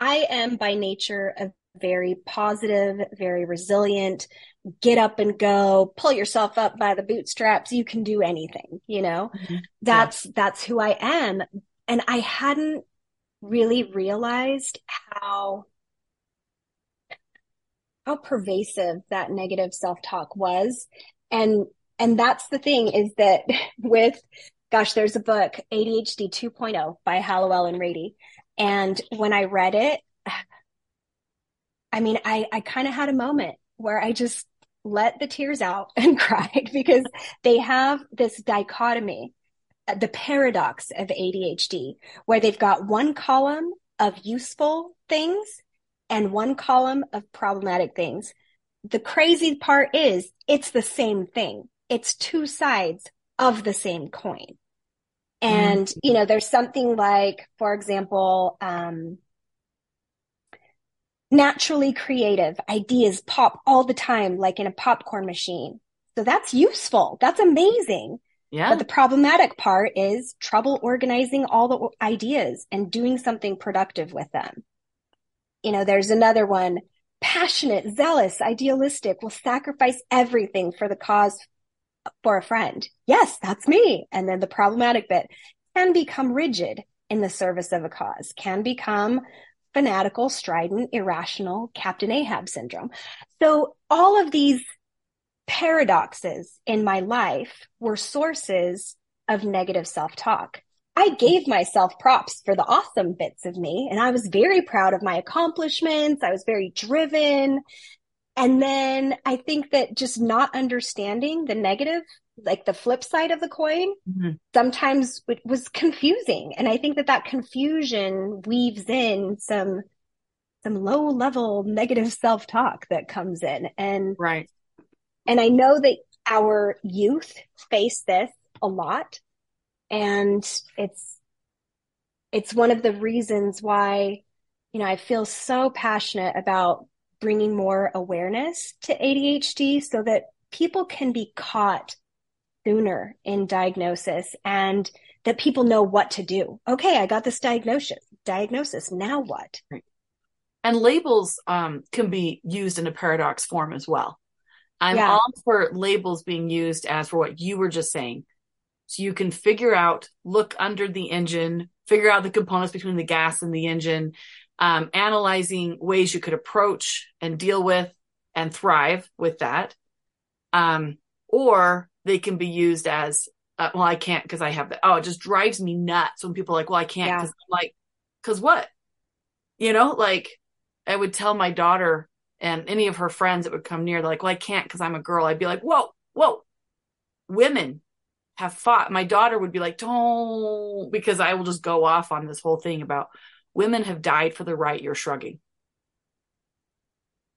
I am by nature a very positive, very resilient, get up and go, pull yourself up by the bootstraps, you can do anything, you know?
Mhm.
That's that's who I am. And I hadn't really realized how how pervasive that negative self-talk was. And and that's the thing is that with gosh, there's a book, ADHD 2.0 by Hallowell and Ratey. And when I read it, I mean, I, I kind of had a moment where I just let the tears out and cried because they have this dichotomy, the paradox of ADHD, where they've got one column of useful things and one column of problematic things. The crazy part is it's the same thing. It's two sides of the same coin. And, you know, there's something like, for example, um, naturally creative ideas pop all the time, like in a popcorn machine. So that's useful. That's amazing.
Yeah.
But the problematic part is trouble organizing all the ideas and doing something productive with them. You know, there's another one, passionate, zealous, idealistic, will sacrifice everything for the cause for a friend. Yes, that's me. And then the problematic bit can become rigid in the service of a cause, can become fanatical, strident, irrational, Captain Ahab syndrome. So all of these paradoxes in my life were sources of negative self-talk. I gave myself props for the awesome bits of me and I was very proud of my accomplishments. I was very driven. And then I think that just not understanding the negative, like the flip side of the coin,
Mhm.
sometimes it was confusing. And I think that that confusion weaves in some, some low level negative self talk that comes in. And,
Right.
And I know that our youth face this a lot. And it's, it's one of the reasons why, you know, I feel so passionate about bringing more awareness to ADHD so that people can be caught sooner in diagnosis and that people know what to do. Okay, I got this diagnosis. Diagnosis. Now what?
And labels um, can be used in a paradox form as well. I'm
Yeah.
all for labels being used as for what you were just saying. So you can figure out, look under the engine, figure out the components between the gas and the engine, um, analyzing ways you could approach and deal with and thrive with that. Um, or they can be used as, uh, well, I can't because I have that. Oh, it just drives me nuts when people are like, well, I can't
Yeah.
because I'm like, Cause what? You know, like I would tell my daughter and any of her friends that would come near, they're like, well, I can't because I'm a girl. I'd be like, whoa, whoa. Women have fought. My daughter would be like, don't, because I will just go off on this whole thing about women have died for the right you're shrugging.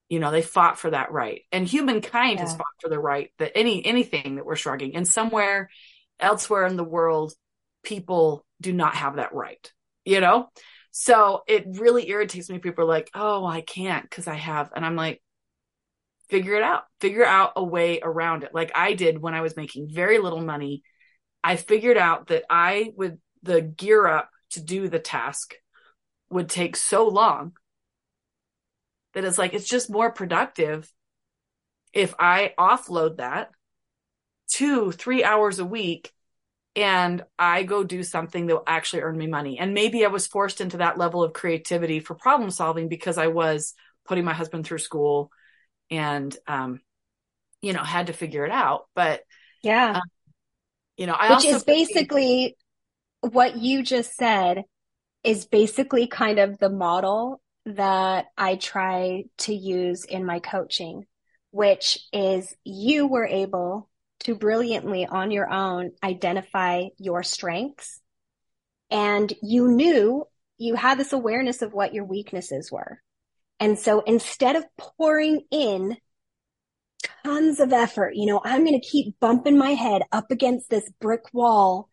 You know, they fought for that right. And humankind yeah. has fought for the right that any, anything that we're shrugging. And somewhere elsewhere in the world, people do not have that right, you know? So it really irritates me. People are like, oh, I can't because I have. And I'm like, figure it out. Figure out a way around it. Like I did when I was making very little money. I figured out that I would, the gear up to do the task would take so long that it's like, it's just more productive if I offload that two, three hours a week and I go do something that will actually earn me money. And maybe I was forced into that level of creativity for problem solving because I was putting my husband through school and, um, you know, had to figure it out. But
yeah, um,
you know, I
which is basically what you just said is basically kind of the model that I try to use in my coaching, which is you were able to brilliantly on your own identify your strengths. And you knew you had this awareness of what your weaknesses were. And so instead of pouring in tons of effort, you know, I'm going to keep bumping my head up against this brick wall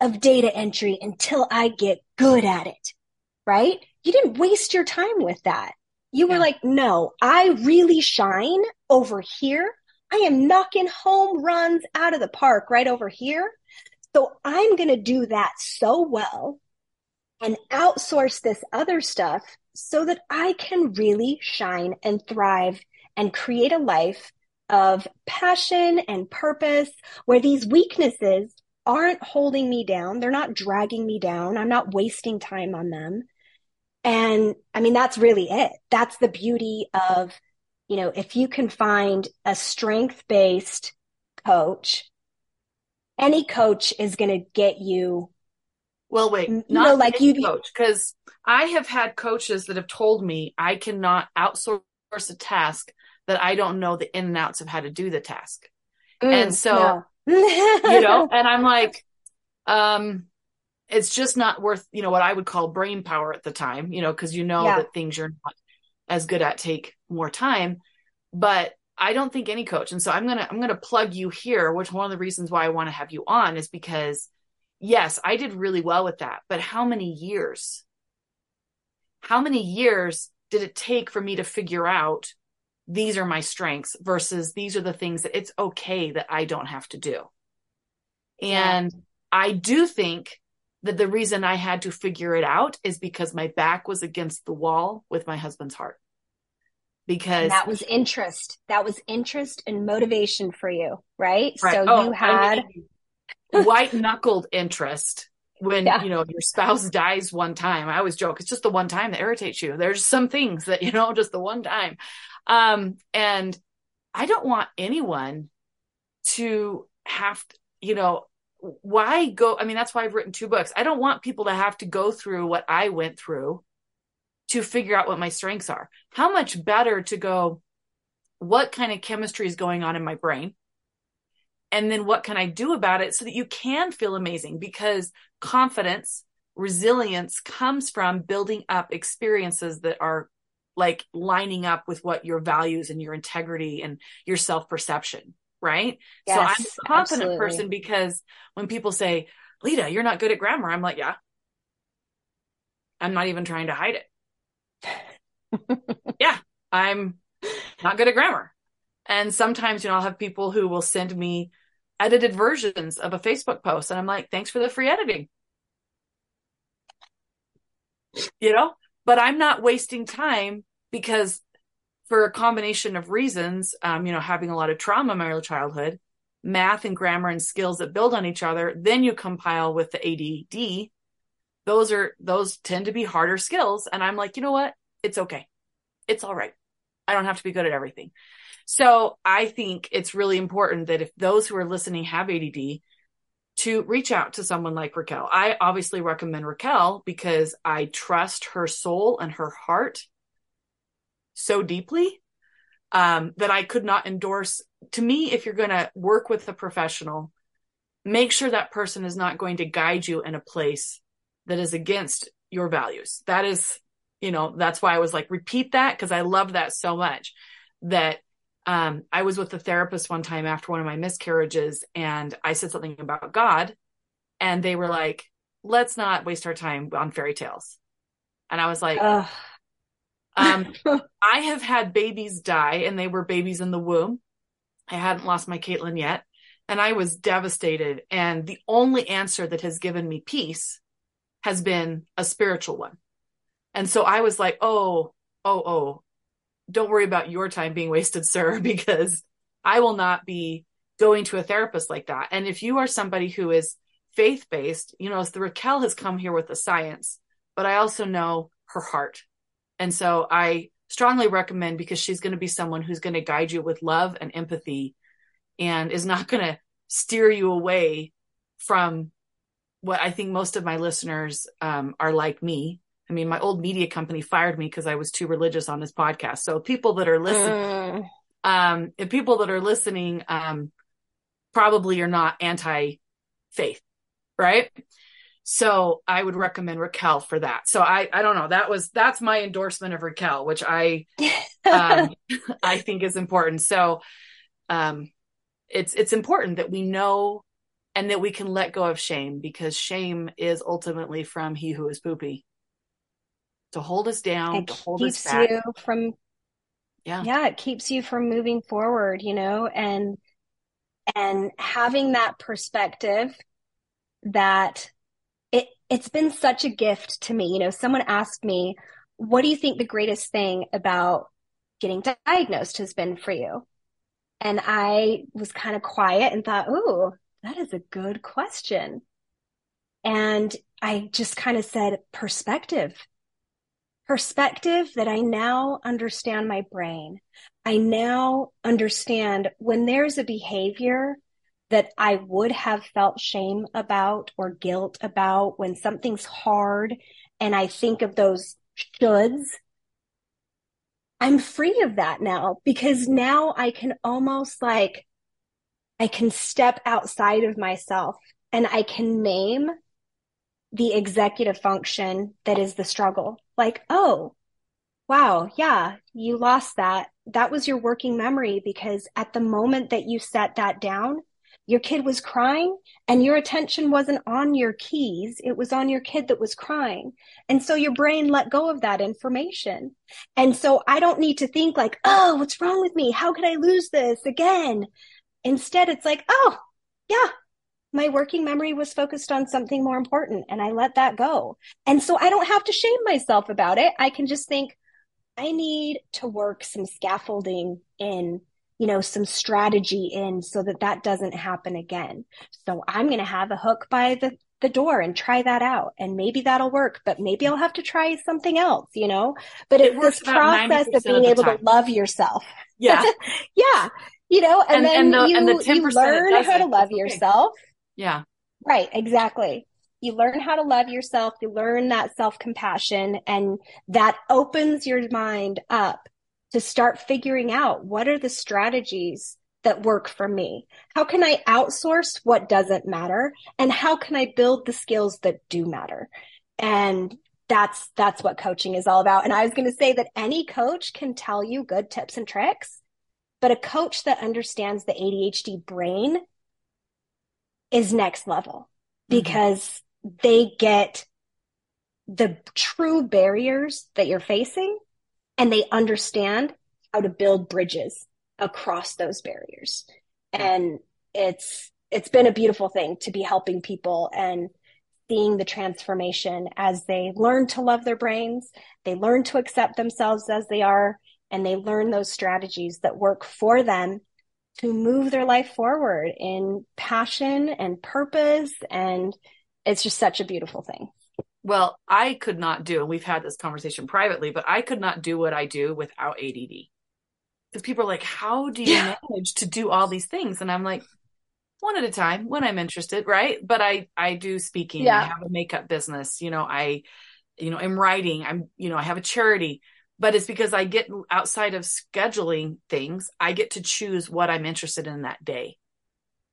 of data entry until I get good at it, right? You didn't waste your time with that. You were yeah. like, no, I really shine over here I am knocking home runs out of the park right over here. So I'm going to do that so well and outsource this other stuff so that I can really shine and thrive and create a life of passion and purpose where these weaknesses aren't holding me down. They're not dragging me down. I'm not wasting time on them. And I mean, that's really it. That's the beauty of you know, if you can find a strength based coach, any coach is going to get you.
Well, wait, you not know, like you coach, because I have had coaches that have told me I cannot outsource a task that I don't know the in and outs of how to do the task. Mm, and so, no. you know, and I'm like, um, it's just not worth, you know, what I would call brain power at the time, you know, because you know yeah. that things you're not as good at take more time. But I don't think any coach. And so I'm gonna I'm gonna plug you here, which one of the reasons why I want to have you on is because yes, I did really well with that. But how many years? How many years did it take for me to figure out these are my strengths versus these are the things that it's okay that I don't have to do? And yeah. I do think that the reason I had to figure it out is because my back was against the wall with my husband's heart. Because
and that was interest. That was interest and motivation for you, right? right. So oh, you had I
mean, white knuckled interest when yeah. you know your spouse dies one time. I always joke, it's just the one time that irritates you. There's some things that, you know, just the one time. Um, and I don't want anyone to have, to, you know, why go? I mean, that's why I've written two books. I don't want people to have to go through what I went through to figure out what my strengths are. How much better to go, what kind of chemistry is going on in my brain? And then what can I do about it so that you can feel amazing? Because confidence, resilience comes from building up experiences that are like lining up with what your values and your integrity and your self perception right? Yes, so I'm a confident absolutely. person because when people say, Lita, you're not good at grammar, I'm like, yeah. I'm not even trying to hide it. yeah, I'm not good at grammar. And sometimes, you know, I'll have people who will send me edited versions of a Facebook post, and I'm like, thanks for the free editing. You know, but I'm not wasting time because for a combination of reasons, um, you know, having a lot of trauma in my early childhood, math and grammar and skills that build on each other, then you compile with the ADD. Those are, those tend to be harder skills. And I'm like, you know what? It's okay. It's all right. I don't have to be good at everything. So I think it's really important that if those who are listening have ADD, to reach out to someone like Raquel. I obviously recommend Raquel because I trust her soul and her heart so deeply um, that I could not endorse. To me, if you're going to work with a professional, make sure that person is not going to guide you in a place that is against your values. That is, you know, that's why I was like, repeat that because I love that so much that um, I was with a therapist one time after one of my miscarriages and I said something about God and they were like, let's not waste our time on fairy tales. And I was like, um, I have had babies die and they were babies in the womb. I hadn't lost my Caitlin yet and I was devastated. And the only answer that has given me peace has been a spiritual one. And so I was like, oh, oh, oh, don't worry about your time being wasted, sir, because I will not be going to a therapist like that. And if you are somebody who is faith based, you know, the Raquel has come here with the science, but I also know her heart. And so I strongly recommend because she's going to be someone who's going to guide you with love and empathy and is not going to steer you away from what I think most of my listeners um, are like me. I mean, my old media company fired me because I was too religious on this podcast. So people that are listening, uh. um, people that are listening, um, probably are not anti faith, right? So I would recommend Raquel for that. So I, I don't know. That was, that's my endorsement of Raquel, which I, um, I think is important. So, um, it's, it's important that we know and that we can let go of shame because shame is ultimately from he who is poopy to hold us down, it to hold us back. you
from yeah. Yeah, it keeps you from moving forward, you know, and and having that perspective that it it's been such a gift to me. You know, someone asked me, "What do you think the greatest thing about getting diagnosed has been for you?" And I was kind of quiet and thought, "Ooh, that is a good question." And I just kind of said, "Perspective." perspective that I now understand my brain. I now understand when there's a behavior that I would have felt shame about or guilt about when something's hard and I think of those shoulds. I'm free of that now because now I can almost like, I can step outside of myself and I can name the executive function that is the struggle. Like, oh, wow, yeah, you lost that. That was your working memory because at the moment that you set that down, your kid was crying and your attention wasn't on your keys. It was on your kid that was crying. And so your brain let go of that information. And so I don't need to think like, oh, what's wrong with me? How could I lose this again? Instead, it's like, oh, yeah, my working memory was focused on something more important and I let that go. And so I don't have to shame myself about it. I can just think, I need to work some scaffolding in, you know, some strategy in so that that doesn't happen again. So I'm going to have a hook by the, the door and try that out. And maybe that'll work, but maybe I'll have to try something else, you know, but it it's this process of being of able time. to love yourself.
Yeah.
yeah. You know, and, and then and the, you, you learn how to love yourself.
Yeah.
Right, exactly. You learn how to love yourself, you learn that self compassion, and that opens your mind up to start figuring out what are the strategies that work for me? How can I outsource what doesn't matter? And how can I build the skills that do matter? And that's, that's what coaching is all about. And I was going to say that any coach can tell you good tips and tricks, but a coach that understands the ADHD brain is next level mm-hmm. because mm-hmm. they get the true barriers that you're facing and they understand how to build bridges across those barriers. And it's, it's been a beautiful thing to be helping people and seeing the transformation as they learn to love their brains, they learn to accept themselves as they are, and they learn those strategies that work for them to move their life forward in passion and purpose. And it's just such a beautiful thing.
Well, I could not do, and we've had this conversation privately, but I could not do what I do without ADD. Because people are like, how do you yeah. manage to do all these things? And I'm like, one at a time when I'm interested, right? But I I do speaking.
Yeah.
I have a makeup business. You know, I you know, am writing. I'm you know, I have a charity. But it's because I get outside of scheduling things, I get to choose what I'm interested in that day.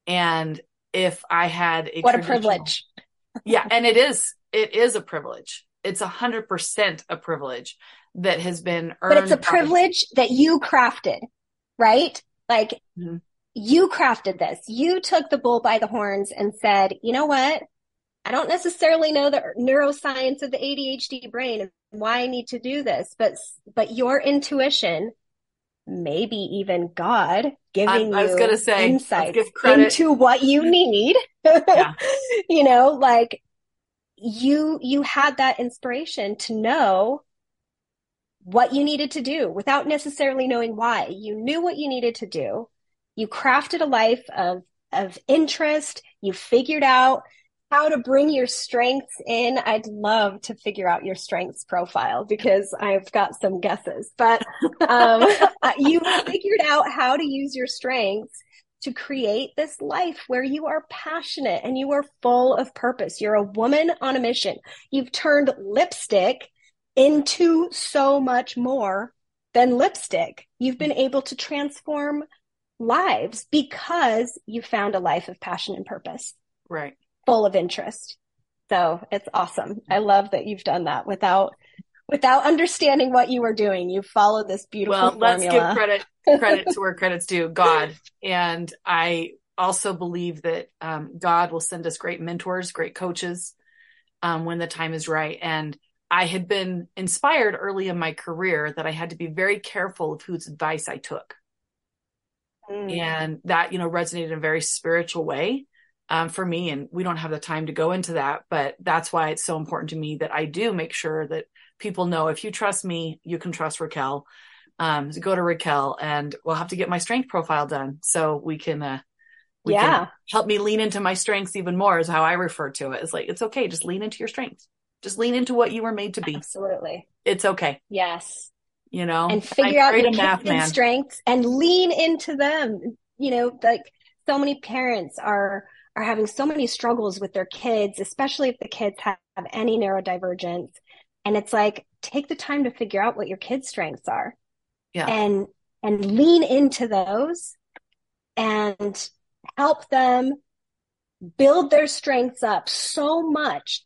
And if I had a
What a privilege.
yeah, and it is it is a privilege. It's a hundred percent a privilege that has been earned.
But it's a privilege that you crafted, right? Like
Mhm.
you crafted this. You took the bull by the horns and said, you know what? I don't necessarily know the neuroscience of the ADHD brain and why I need to do this, but but your intuition, maybe even God giving
I was
you
gonna say,
insight
give credit.
into what you need.
Yeah.
you know, like you you had that inspiration to know what you needed to do without necessarily knowing why. You knew what you needed to do. You crafted a life of of interest. You figured out how to bring your strengths in. I'd love to figure out your strengths profile because I've got some guesses, but um, you figured out how to use your strengths to create this life where you are passionate and you are full of purpose. You're a woman on a mission. You've turned lipstick into so much more than lipstick. You've been able to transform lives because you found a life of passion and purpose,
right.
Full of interest. So it's awesome. I love that you've done that without without understanding what you were doing. You followed this beautiful
Well, let's give credit credit to where credit's due, God. And I also believe that um, God will send us great mentors, great coaches um, when the time is right. And I had been inspired early in my career that I had to be very careful of whose advice I took.
Mm.
and that you know resonated in a very spiritual way um, for me and we don't have the time to go into that but that's why it's so important to me that i do make sure that people know if you trust me you can trust raquel um, so go to raquel and we'll have to get my strength profile done so we can uh we
Yeah.
can help me lean into my strengths even more is how i refer to it it's like it's okay just lean into your strengths just lean into what you were made to be
Absolutely.
it's okay
Yes.
you know
and figure out your
math
strengths and lean into them. You know, like so many parents are are having so many struggles with their kids, especially if the kids have, have any neurodivergence. And it's like take the time to figure out what your kids' strengths are.
Yeah.
And and lean into those and help them build their strengths up so much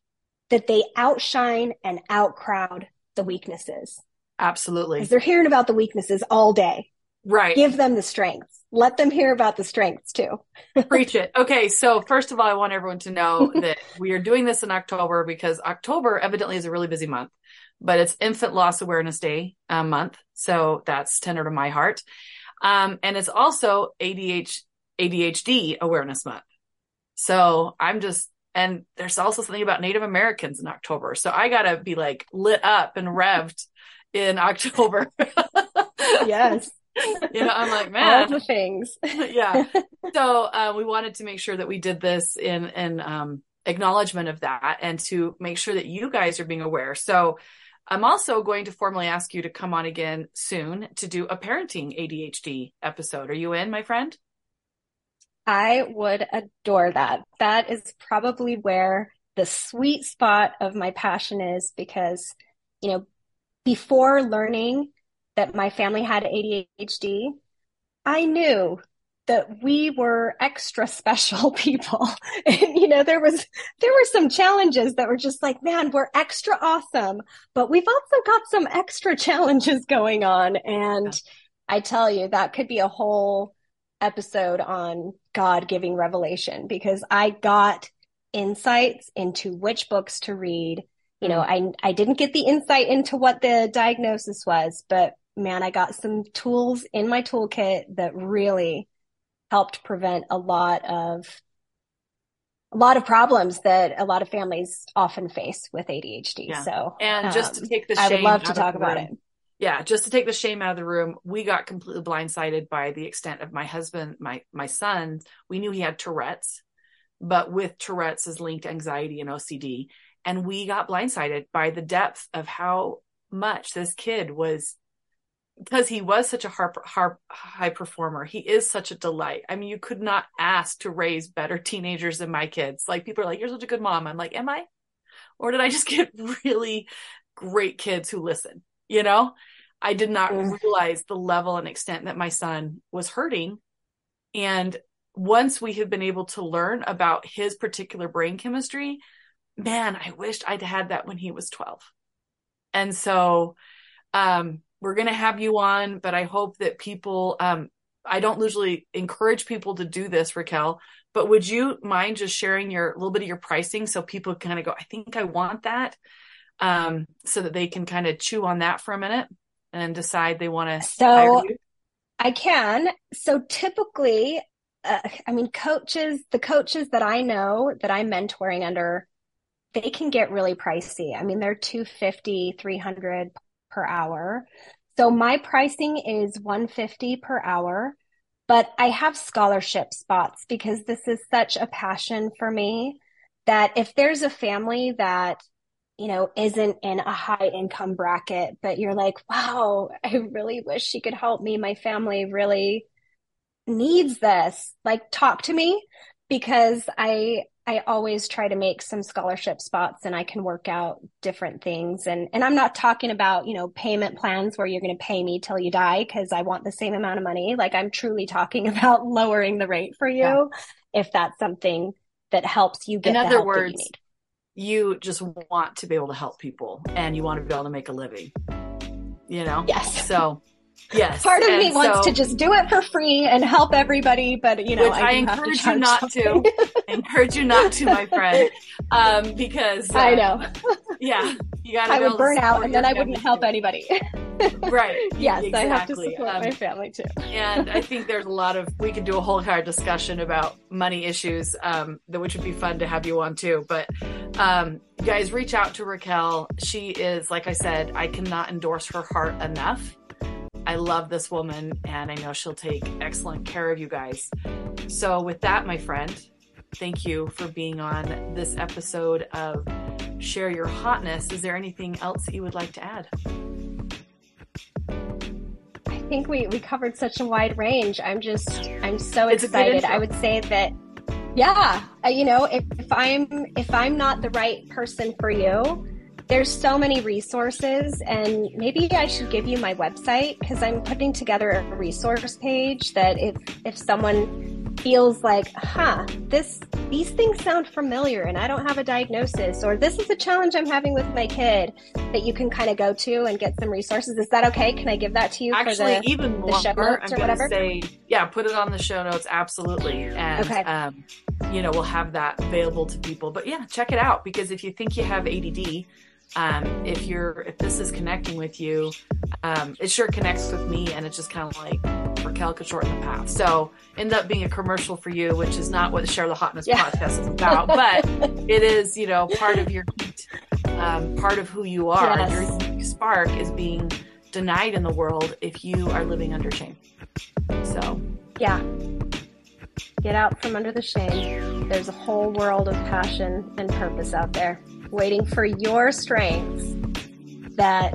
that they outshine and outcrowd the weaknesses
absolutely
because they're hearing about the weaknesses all day.
Right
Give them the strengths. Let them hear about the strengths too.
Preach it. Okay, so first of all, I want everyone to know that we are doing this in October because October evidently is a really busy month, but it's Infant Loss Awareness Day uh, month, so that's tender to my heart. Um, and it's also ADH, ADHD Awareness Month. So I'm just, and there's also something about Native Americans in October, so I gotta be like lit up and revved in October.
Yes.
you know, I'm like, man, all
the things.
yeah. So uh, we wanted to make sure that we did this in in um, acknowledgement of that, and to make sure that you guys are being aware. So I'm also going to formally ask you to come on again soon to do a parenting ADHD episode. Are you in, my friend?
I would adore that. That is probably where the sweet spot of my passion is because, you know, before learning that my family had ADHD, I knew that we were extra special people. And, you know, there was, there were some challenges that were just like, man, we're extra awesome, but we've also got some extra challenges going on. And I tell you, that could be a whole episode on God giving revelation because I got insights into which books to read. You know, mm. I I didn't get the insight into what the diagnosis was, but man, I got some tools in my toolkit that really helped prevent a lot of a lot of problems that a lot of families often face with ADHD.
Yeah.
So,
And just to
um,
take the
I would
shame
love to talk about
room.
it.
yeah just to take the shame out of the room we got completely blindsided by the extent of my husband my my son we knew he had tourette's but with tourette's is linked anxiety and ocd and we got blindsided by the depth of how much this kid was because he was such a harp, harp, high performer, he is such a delight. I mean, you could not ask to raise better teenagers than my kids. Like people are like, "You're such a good mom." I'm like, "Am I?" Or did I just get really great kids who listen? You know, I did not mm. realize the level and extent that my son was hurting. And once we have been able to learn about his particular brain chemistry, man, I wished I'd had that when he was 12. And so, um, we're going to have you on, but I hope that people, um, I don't usually encourage people to do this, Raquel, but would you mind just sharing your a little bit of your pricing so people kind of go, I think I want that, um, so that they can kind of chew on that for a minute and decide they want to.
So I can. So typically, uh, I mean, coaches, the coaches that I know that I'm mentoring under, they can get really pricey. I mean, they're 250, 300 per hour. So my pricing is 150 per hour, but I have scholarship spots because this is such a passion for me that if there's a family that you know isn't in a high income bracket but you're like wow I really wish she could help me. My family really needs this. Like talk to me because I I always try to make some scholarship spots and I can work out different things. And, and I'm not talking about, you know, payment plans where you're going to pay me till you die because I want the same amount of money. Like I'm truly talking about lowering the rate for you yeah. if that's something that helps you get In other words,
you, you just want to be able to help people and you want to be able to make a living, you know?
Yes.
So Yes.
Part of me so, wants to just do it for free and help everybody, but you know,
I, I encourage you not something. to. encourage you not to, my friend, um, because
uh, I know.
Yeah, you got.
I would burn out, and then I wouldn't help anybody.
right.
yes, exactly. I have to support um, my family too.
and I think there's a lot of we could do a whole hard discussion about money issues, um, which would be fun to have you on too. But um, guys, reach out to Raquel. She is, like I said, I cannot endorse her heart enough I love this woman and I know she'll take excellent care of you guys. So, with that, my friend, thank you for being on this episode of Share Your Hotness. Is there anything else that you would like to add?
I think we, we covered such a wide range. I'm just, I'm so it's excited. I would say that, yeah, uh, you know, if, if I'm, if I'm not the right person for you, there's so many resources and maybe I should give you my website because I'm putting together a resource page that if if someone feels like, huh, this these things sound familiar and I don't have a diagnosis or this is a challenge I'm having with my kid that you can kind of go to and get some resources. Is that okay? Can I give that to you
Actually,
for the,
even more,
the show
notes
I'm or whatever?
Say, yeah, put it on the show notes. Absolutely. And, okay. um, you know, we'll have that available to people, but yeah, check it out because if you think you have ADD, um, if you're if this is connecting with you um, it sure connects with me and it's just kind of like raquel could shorten the path. So end up being a commercial for you which is not what the share the hotness yeah. podcast is about but it is you know part of your um, part of who you are. Yes. your spark is being denied in the world if you are living under shame. So.
Yeah. Get out from under the shame. There's a whole world of passion and purpose out there waiting for your strengths that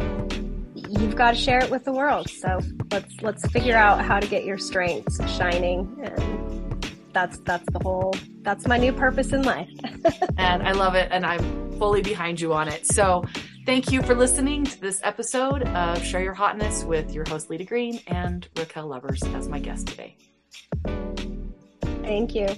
you've got to share it with the world. So let's let's figure out how to get your strengths shining and that's that's the whole that's my new purpose in life.
and I love it and I'm fully behind you on it. So thank you for listening to this episode of Share Your Hotness with your host Lita Green and Raquel Lubbers as my guest today.
Thank you.